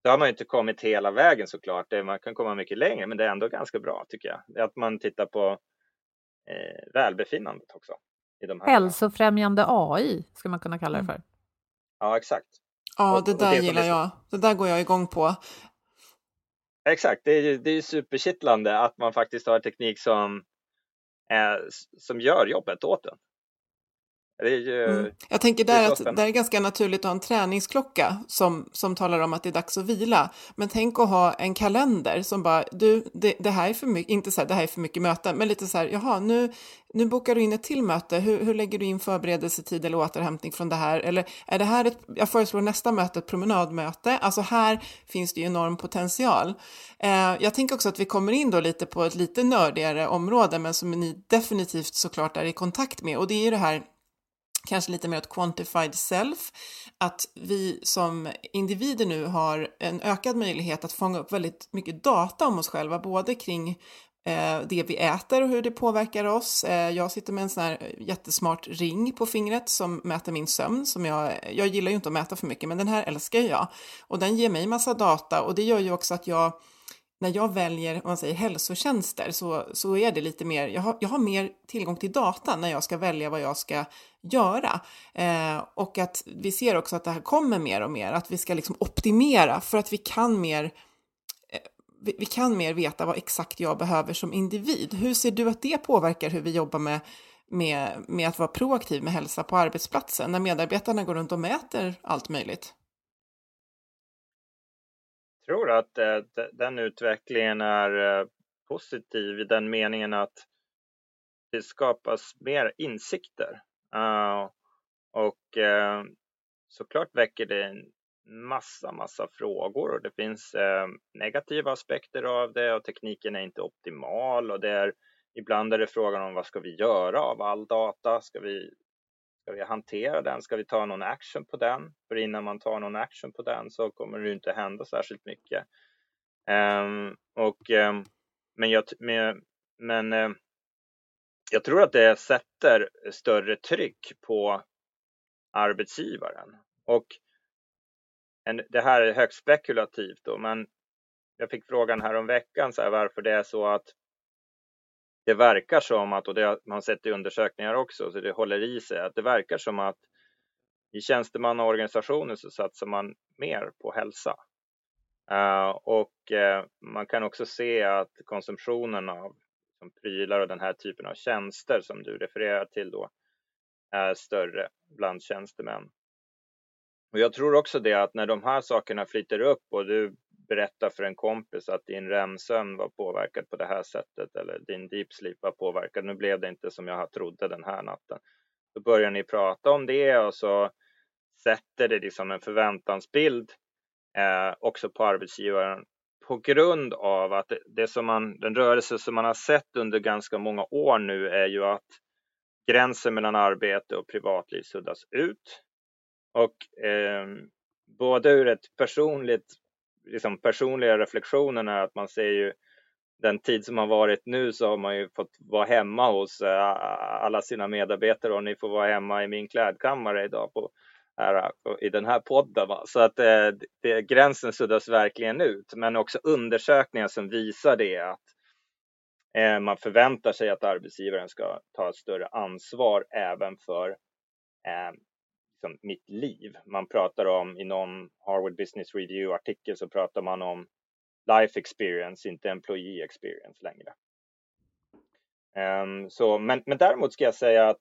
då har man inte kommit hela vägen såklart. man kan komma mycket längre, men det är ändå ganska bra tycker jag. Att man tittar på eh, välbefinnandet också. I de här Hälsofrämjande AI skulle man kunna kalla det mm. för. Ja, exakt. Ja, det där det gillar jag. Det där går jag igång på. Exakt, det är, det är superkittlande att man faktiskt har teknik som, eh, som gör jobbet åt en. Ju, mm. Jag tänker där att det är ganska naturligt att ha en träningsklocka som, som talar om att det är dags att vila. Men tänk att ha en kalender som bara, du, det, det här är för mycket, inte så här, det här är för mycket möten, men lite så här, jaha, nu, nu bokar du in ett till möte, hur, hur lägger du in förberedelsetid eller återhämtning från det här? Eller är det här ett, jag föreslår nästa möte ett promenadmöte, alltså här finns det ju enorm potential. Eh, jag tänker också att vi kommer in då lite på ett lite nördigare område, men som ni definitivt såklart är i kontakt med, och det är ju det här kanske lite mer åt quantified self, att vi som individer nu har en ökad möjlighet att fånga upp väldigt mycket data om oss själva, både kring eh, det vi äter och hur det påverkar oss. Eh, jag sitter med en sån här jättesmart ring på fingret som mäter min sömn. Som jag, jag gillar ju inte att mäta för mycket, men den här älskar jag. Och den ger mig massa data och det gör ju också att jag när jag väljer om man säger, hälsotjänster så, så är det lite mer, jag har, jag har mer tillgång till data när jag ska välja vad jag ska göra. Eh, och att vi ser också att det här kommer mer och mer, att vi ska liksom optimera för att vi kan mer eh, vi, vi kan mer veta vad exakt jag behöver som individ. Hur ser du att det påverkar hur vi jobbar med, med, med att vara proaktiv med hälsa på arbetsplatsen när medarbetarna går runt och mäter allt möjligt? Tror att eh, den utvecklingen är eh, positiv i den meningen att det skapas mer insikter. Eh, och såklart väcker det en massa, massa frågor och det finns negativa aspekter av det och tekniken är inte optimal och det är ibland är det frågan om vad ska vi göra av all data? Ska vi Ska vi hantera den? Ska vi ta någon action på den? För innan man tar någon action på den så kommer det inte hända särskilt mycket. Um, och, um, men jag, men, men uh, jag tror att det sätter större tryck på arbetsgivaren. Och en, det här är högst spekulativt då, men jag fick frågan här om veckan så här, varför det är så att det verkar som att, och det har man sett i undersökningar också, så det håller i sig, att det verkar som att i tjänstemannaorganisationer så satsar man mer på hälsa. Uh, och uh, man kan också se att konsumtionen av som prylar och den här typen av tjänster som du refererar till då är större bland tjänstemän. Och jag tror också det att när de här sakerna flyter upp och du berätta för en kompis att din REM-sömn var påverkad på det här sättet eller din deep sleep var påverkad. Nu blev det inte som jag trodde den här natten. Då börjar ni prata om det och så sätter det liksom en förväntansbild eh, också på arbetsgivaren på grund av att det, som man, den rörelse som man har sett under ganska många år nu är ju att gränsen mellan arbete och privatliv suddas ut. Och eh, både ur ett personligt liksom personliga reflektionen är att man ser ju den tid som har varit nu så har man ju fått vara hemma hos eh, alla sina medarbetare och ni får vara hemma i min klädkammare idag på, här, eh, i den här podden. Va? Så att eh, det, gränsen suddas verkligen ut, men också undersökningar som visar det att man förväntar sig att arbetsgivaren ska ta ett större ansvar även för liksom mitt liv. Man pratar om i någon Harvard Business Review artikel så pratar man om life experience, inte employee experience längre. Um, så, men, men däremot ska jag säga att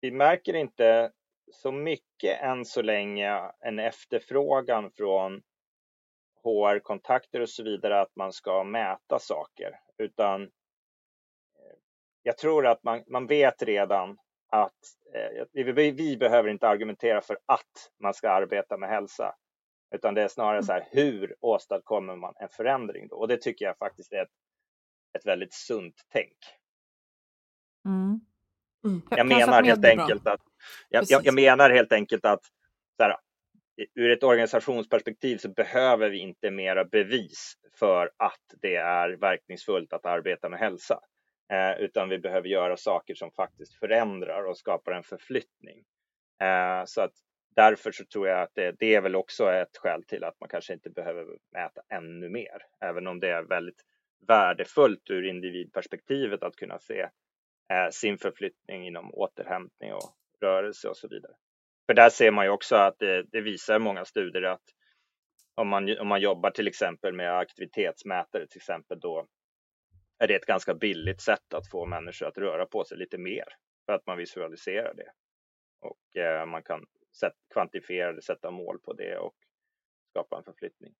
vi märker inte så mycket än så länge en efterfrågan från HR-kontakter och så vidare att man ska mäta saker, utan eh, jag tror att man, man vet redan att eh, vi, vi, behöver inte argumentera för att man ska arbeta med hälsa, utan det är snarare så här, hur åstadkommer man en förändring då? Och det tycker jag faktiskt är ett, ett väldigt sunt tänk. Mm. Mm. Jag menar helt enkelt att jag, jag, jag, menar helt enkelt att så här, ur ett organisationsperspektiv så behöver vi inte mera bevis för att det är verkningsfullt att arbeta med hälsa. Eh, utan vi behöver göra saker som faktiskt förändrar och skapar en förflyttning. Eh, så att därför så tror jag att det, det, är väl också ett skäl till att man kanske inte behöver mäta ännu mer, även om det är väldigt värdefullt ur individperspektivet att kunna se eh, sin förflyttning inom återhämtning och rörelse och så vidare. För där ser man ju också att det, det visar många studier att om man, om man jobbar till exempel med aktivitetsmätare till exempel då är det ett ganska billigt sätt att få människor att röra på sig lite mer för att man visualiserar det. och eh, man kan sätt, kvantifiera det, sätta mål på det och skapa en förflyttning.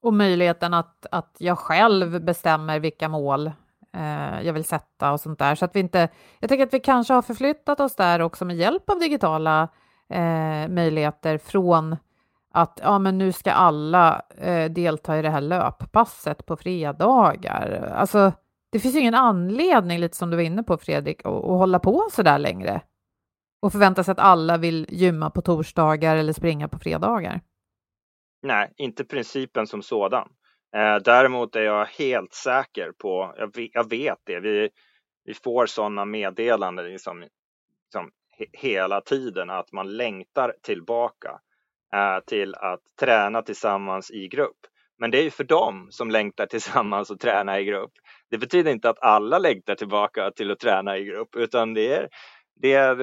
Och möjligheten att, att jag själv bestämmer vilka mål eh, jag vill sätta och sånt där. Så att vi inte, jag tänker att vi kanske har förflyttat oss där också med hjälp av digitala eh, möjligheter från att ja, men nu ska alla eh, delta i det här löppasset på fredagar. Alltså, det finns ju ingen anledning, lite som du var inne på Fredrik, att, att hålla på så där längre och förvänta sig att alla vill gymma på torsdagar eller springa på fredagar. Nej, inte principen som sådan. Eh, däremot är jag helt säker på, jag vet, jag vet det, vi, vi får sådana meddelanden liksom, liksom he, hela tiden att man längtar tillbaka till att träna tillsammans i grupp. Men det är ju för dem som längtar *laughs* tillsammans och träna i grupp. Det betyder inte att alla längtar tillbaka till att träna i grupp, utan det är, det är,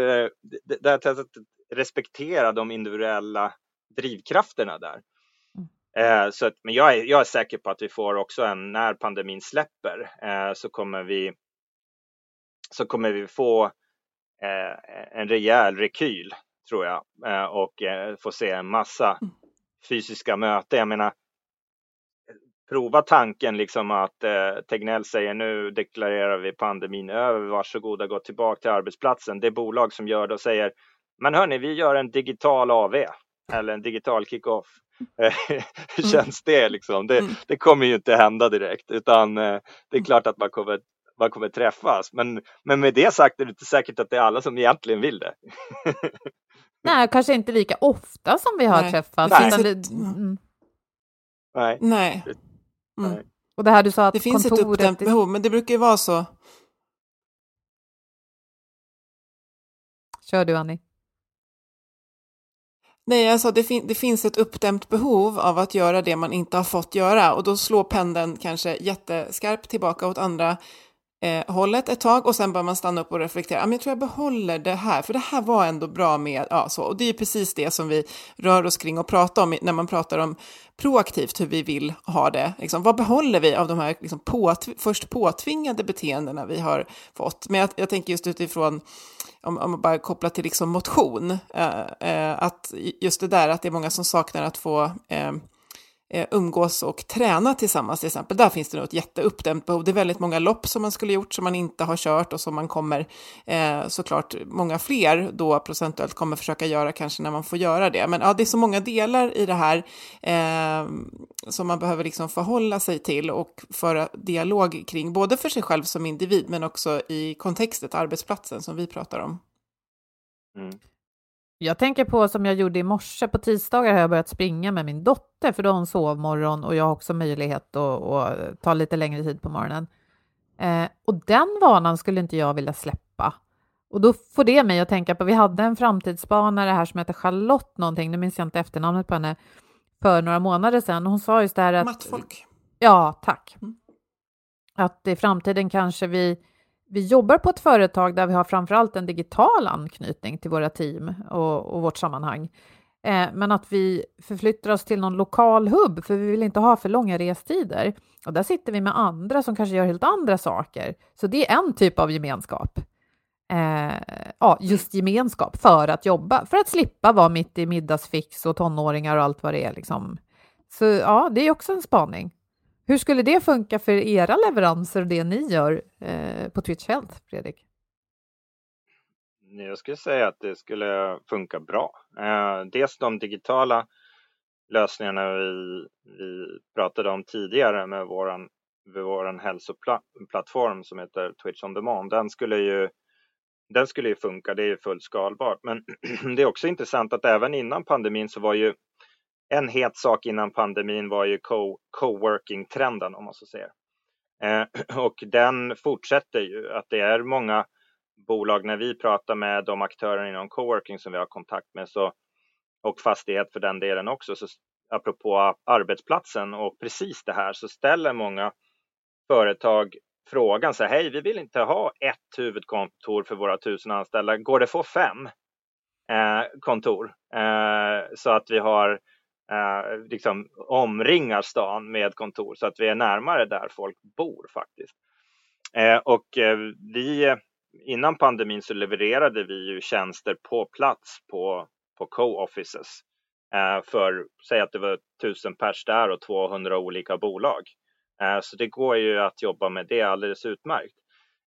det är att respektera de individuella drivkrafterna där. Eh, så att, men jag är, jag är säker på att vi får också en, när pandemin släpper, eh, så kommer vi så kommer vi få eh, en rejäl rekyl, tror jag, eh, och eh, få se en massa mm. fysiska möten. Jag menar, prova tanken liksom att eh, Tegnell säger nu deklarerar vi pandemin över, varsågoda gå tillbaka till arbetsplatsen. Det bolag som gör det och säger, men hörni, vi gör en digital AV eller en digital kick-off. *laughs* Hur mm. känns det liksom? Det, mm. det, kommer ju inte hända direkt utan eh, det är klart att man kommer, man kommer träffas. Men, men med det sagt är det inte säkert att det är alla som egentligen vill det. *laughs* Nej, kanske inte lika ofta som vi har Nej. träffats. Nej. Det, mm. Nej. Nej. Mm. Och det här du sa att Det finns ett uppdämt behov, men det brukar ju vara så. Kör du Annie. Nej, alltså det, fin det finns ett uppdämt behov av att göra det man inte har fått göra och då slår pendeln kanske jätteskarpt tillbaka åt andra eh, hållet ett tag och sen bör man stanna upp och reflektera. men jag tror jag behåller det här, för det här var ändå bra med, ja så. Och det är precis det som vi rör oss kring och pratar om när man pratar om proaktivt hur vi vill ha det. Liksom, vad behåller vi av de här liksom, påtv först påtvingade beteendena vi har fått? Men jag, jag tänker just utifrån om, om man bara kopplar till liksom motion, eh, eh, att just det där att det är många som saknar att få eh, eh, Eh, umgås och träna tillsammans till exempel. Där finns det nog ett jätteuppdämt behov. Det är väldigt många lopp som man skulle gjort som man inte har kört och som man kommer eh, såklart många fler då procentuellt kommer försöka göra kanske när man får göra det. Men ja, det är så många delar i det här eh, som man behöver liksom förhålla sig till och föra dialog kring, både för sig själv som individ men också i kontextet, arbetsplatsen som vi pratar om. Mm. Jag tänker på som jag gjorde i morse, på tisdagar har jag börjat springa med min dotter, för då har hon sovmorgon och jag har också möjlighet att, att ta lite längre tid på morgonen. Eh, och den vanan skulle inte jag vilja släppa. Och då får det mig att tänka på, vi hade en framtidsspanare här som heter Charlotte någonting, nu minns jag inte efternamnet på henne, för några månader sedan. Hon sa just det här att... Mattfolk. Ja, tack. Mm. Att i framtiden kanske vi vi jobbar på ett företag där vi har framförallt en digital anknytning till våra team och, och vårt sammanhang. Eh, men att vi förflyttar oss till någon lokal hubb, för vi vill inte ha för långa restider. Och där sitter vi med andra som kanske gör helt andra saker. Så det är en typ av gemenskap. Eh, ja, just gemenskap för att jobba, för att slippa vara mitt i middagsfix och tonåringar och allt vad det är. Liksom. Så ja, det är också en spaning. Hur skulle det funka för era leveranser och det ni gör eh, på Twitch Health, Fredrik? Jag skulle säga att det skulle funka bra. Eh, dels de digitala lösningarna vi, vi pratade om tidigare med våran, våran hälsoplattform som heter Twitch on demand. Den skulle ju den skulle ju funka, det är ju fullt skalbart. Men *clears throat* det är också intressant att även innan pandemin så var ju en het sak innan pandemin var ju co-working-trenden om man så säger. Eh, *clears throat* och den fortsätter ju, att det är många bolag, när vi pratar med de aktörer inom coworking som vi har kontakt med, så, och fastighet för den delen också, så apropå arbetsplatsen och precis det här, så ställer många företag frågan så här, hej, vi vill inte ha ett huvudkontor för våra tusen anställda, går det att få fem eh, kontor? Eh, så att vi har eh, liksom omringar stan med kontor så att vi är närmare där folk bor faktiskt. Eh, och eh, vi, innan pandemin så levererade vi ju tjänster på plats på, på co-offices eh, för, säg att det var tusen pers där och 200 olika bolag. Eh, så det går ju att jobba med det alldeles utmärkt.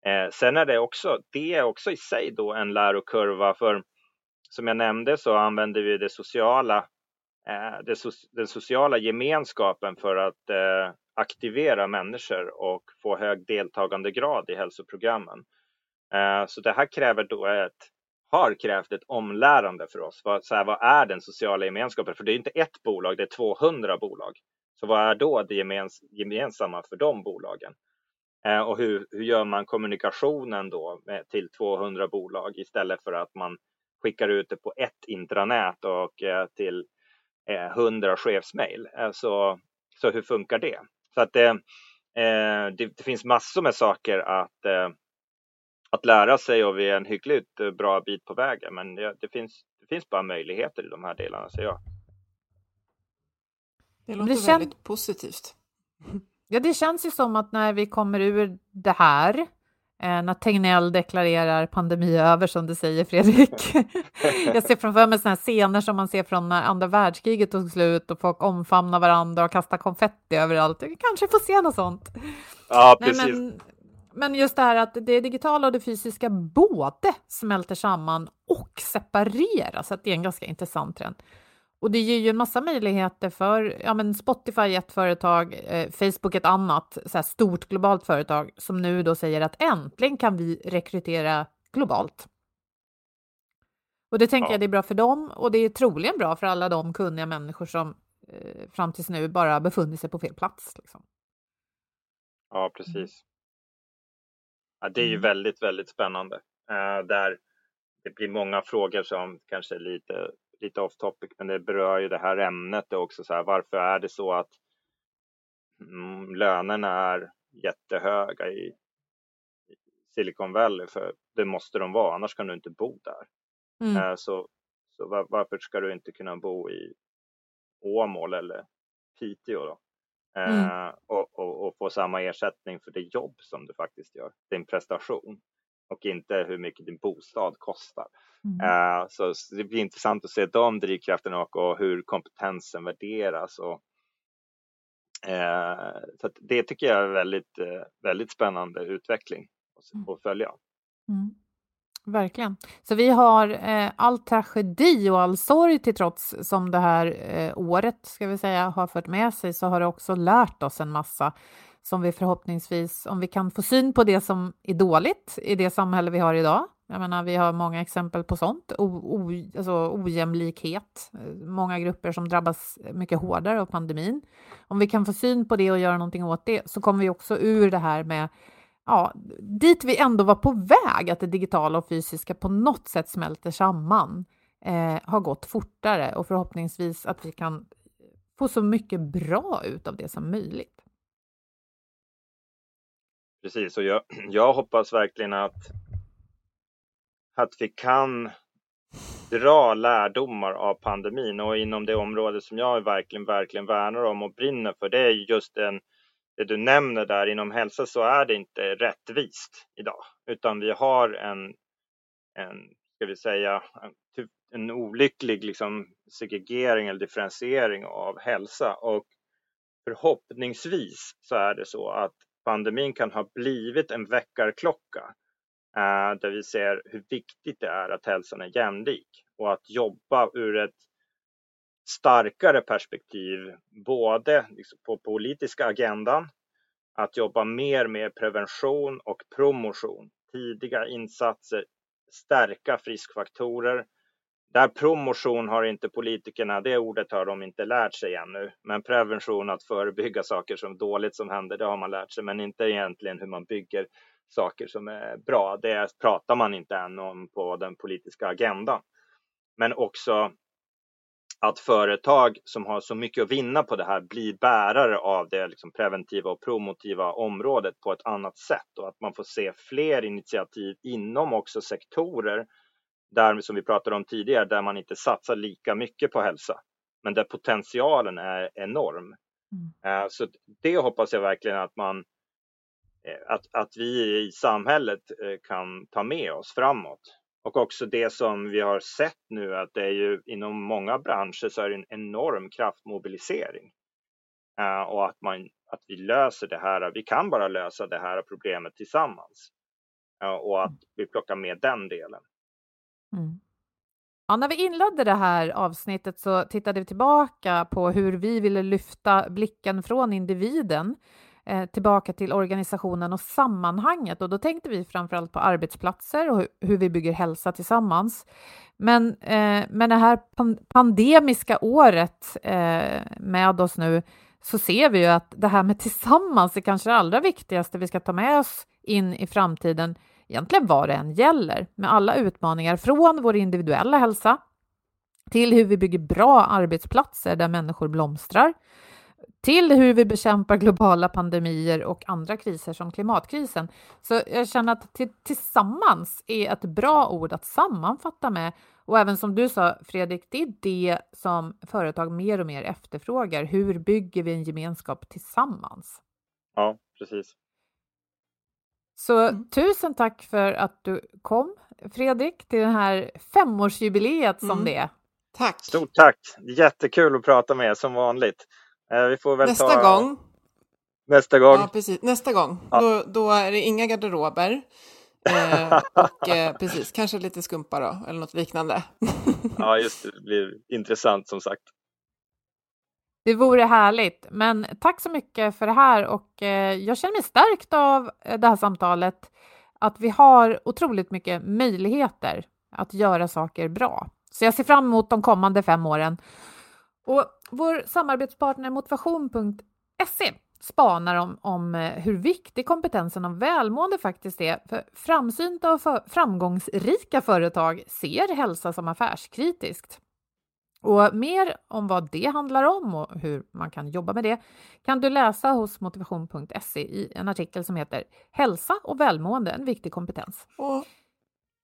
Eh, sen är det också, det är också i sig då en lärokurva för som jag nämnde så använder vi det sociala, Eh, den sociala gemenskapen för att eh, aktivera människor och få hög deltagandegrad i hälsoprogrammen. Eh, så det här kräver då ett, har krävt ett omlärande för oss. Vad, så här, vad är den sociala gemenskapen? För det är inte ett bolag, det är 200 bolag. Så vad är då det gemens, gemensamma för de bolagen? Eh, och hur, hur gör man kommunikationen då med, till 200 bolag istället för att man skickar ut det på ett intranät och eh, till eh, 100 chefsmail? Eh, så, så hur funkar det? Så att eh, det, det, finns massor med saker att, att lära sig och vi är en hyggligt bra bit på vägen. Men det, det, finns, det finns bara möjligheter i de här delarna, ser jag. Det låter det väldigt positivt. Ja, det känns ju som att när vi kommer ur det här, eh, när Tegnell deklarerar pandemi över, som du säger Fredrik. *laughs* jag ser framför mig här scener som man ser från när andra världskriget tog slut och folk omfamnar varandra och kastar konfetti överallt. Vi kanske får se något sånt. Ja, precis. Nej, men, men just det här att det digitala och det fysiska både smälter samman och separeras, att det är en ganska intressant trend. Och det ger ju en massa möjligheter för ja, men Spotify ett företag, eh, Facebook ett annat så stort globalt företag som nu då säger att äntligen kan vi rekrytera globalt. Och det tänker ja. jag det är bra för dem och det är troligen bra för alla de kunniga människor som eh, fram tills nu bara befunnit sig på fel plats. Liksom. Ja, precis. Ja, det är ju mm. väldigt, väldigt spännande. Uh, där det blir många frågor som kanske är lite lite off topic, men det berör ju det här ämnet också. Så här, varför är det så att mm, lönerna är jättehöga i, Silicon Valley? För det måste de vara, annars kan du inte bo där. Mm. Eh, så så var, varför ska du inte kunna bo i Åmål eller Piteå då? Mm. Eh, och, och, och, få samma ersättning för det jobb som du faktiskt gör, din prestation och inte hur mycket din bostad kostar. Mm. Uh, så, det blir intressant att se de drivkrafterna och, och hur kompetensen värderas. Och, uh, så det tycker jag är väldigt, uh, väldigt spännande utveckling att, mm. att följa. Mm. Verkligen. Så vi har eh, all tragedi och all sorg till trots som det här eh, året ska vi säga har fört med sig så har det också lärt oss en massa som vi förhoppningsvis, om vi kan få syn på det som är dåligt i det samhälle vi har idag. Jag menar, vi har många exempel på sånt, o, o, alltså ojämlikhet, många grupper som drabbas mycket hårdare av pandemin. Om vi kan få syn på det och göra någonting åt det så kommer vi också ur det här med ja, dit vi ändå var på väg, att det digitala och fysiska på något sätt smälter samman, eh, har gått fortare och förhoppningsvis att vi kan få så mycket bra ut av det som möjligt. Precis, och jag, *clears throat* jag hoppas verkligen att, att vi kan dra lärdomar av pandemin. Och inom det område som jag verkligen, verkligen värnar om och brinner för, det är just den, det du nämner där. Inom hälsa så är det inte rättvist idag, utan vi har en, en ska vi säga, en, typ, en olycklig liksom, segregering eller differentiering av hälsa. Och förhoppningsvis så är det så att pandemin kan ha blivit en väckarklocka eh, där vi ser hur viktigt det är att hälsan är jämlik och att jobba ur ett starkare perspektiv, både liksom på politiska agendan, att jobba mer med prevention och promotion, tidiga insatser, stärka friskfaktorer där promotion har inte politikerna, det ordet har de inte lärt sig ännu. Men prevention, att förebygga saker som dåligt som händer, det har man lärt sig. Men inte egentligen hur man bygger saker som är bra. Det pratar man inte än om på den politiska agendan. Men också att företag som har så mycket att vinna på det här blir bärare av det liksom preventiva och promotiva området på ett annat sätt och att man får se fler initiativ inom också sektorer där som vi pratade om tidigare, där man inte satsar lika mycket på hälsa, men där potentialen är enorm. Mm. Eh, så det hoppas jag verkligen att man att, att vi i samhället kan ta med oss framåt. Och också det som vi har sett nu att det är ju inom många branscher så är det en enorm kraftmobilisering. och att, man, att vi löser det här, vi kan bara lösa det här problemet tillsammans. och att vi plockar med den delen. Mm. Ja, när vi inledde det här avsnittet så tittade vi tillbaka på hur vi ville lyfta blicken från individen eh, tillbaka till organisationen och sammanhanget. Och då tänkte vi framförallt på arbetsplatser och hur vi bygger hälsa tillsammans. Men eh, med det här pandemiska året eh, med oss nu så ser vi ju att det här med tillsammans är kanske det allra viktigaste vi ska ta med oss in i framtiden egentligen vad det än gäller, med alla utmaningar från vår individuella hälsa till hur vi bygger bra arbetsplatser där människor blomstrar, till hur vi bekämpar globala pandemier och andra kriser som klimatkrisen. Så jag känner att tillsammans är ett bra ord att sammanfatta med. Och även som du sa, Fredrik, det är det som företag mer och mer efterfrågar. Hur bygger vi en gemenskap tillsammans? Ja, precis. Så mm. tusen tack för att du kom, Fredrik, till det här femårsjubileet som mm. det är. Tack! Stort tack! Jättekul att prata med er som vanligt. Eh, vi får väl Nästa ta... gång. Nästa gång. Ja, precis. Nästa gång. Ja. Då, då är det inga garderober. Eh, *laughs* och eh, precis, kanske lite skumpa då, eller något liknande. ja, *laughs* just det. Det blir intressant som sagt. Det vore härligt, men tack så mycket för det här och eh, jag känner mig stärkt av eh, det här samtalet. Att vi har otroligt mycket möjligheter att göra saker bra. Så jag ser fram emot de kommande fem åren. Och vår samarbetspartner Motivation.se spanar om, om eh, hur viktig kompetensen om välmående faktiskt är. För framsynta och för, framgångsrika företag ser hälsa som affärskritiskt. Och mer om vad det handlar om och hur man kan jobba med det kan du läsa hos motivation.se i en artikel som heter Hälsa och välmående, en viktig kompetens. Och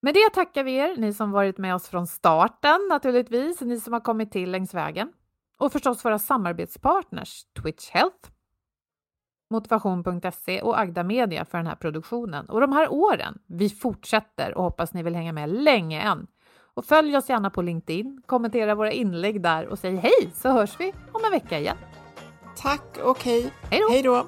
med det tackar vi er, ni som varit med oss från starten naturligtvis, ni som har kommit till längs vägen och förstås våra samarbetspartners Twitch Health, Motivation.se och Agda Media för den här produktionen. Och de här åren, vi fortsätter och hoppas ni vill hänga med länge än. Och följ oss gärna på LinkedIn, kommentera våra inlägg där och säg hej så hörs vi om en vecka igen. Tack och hej. Hej då.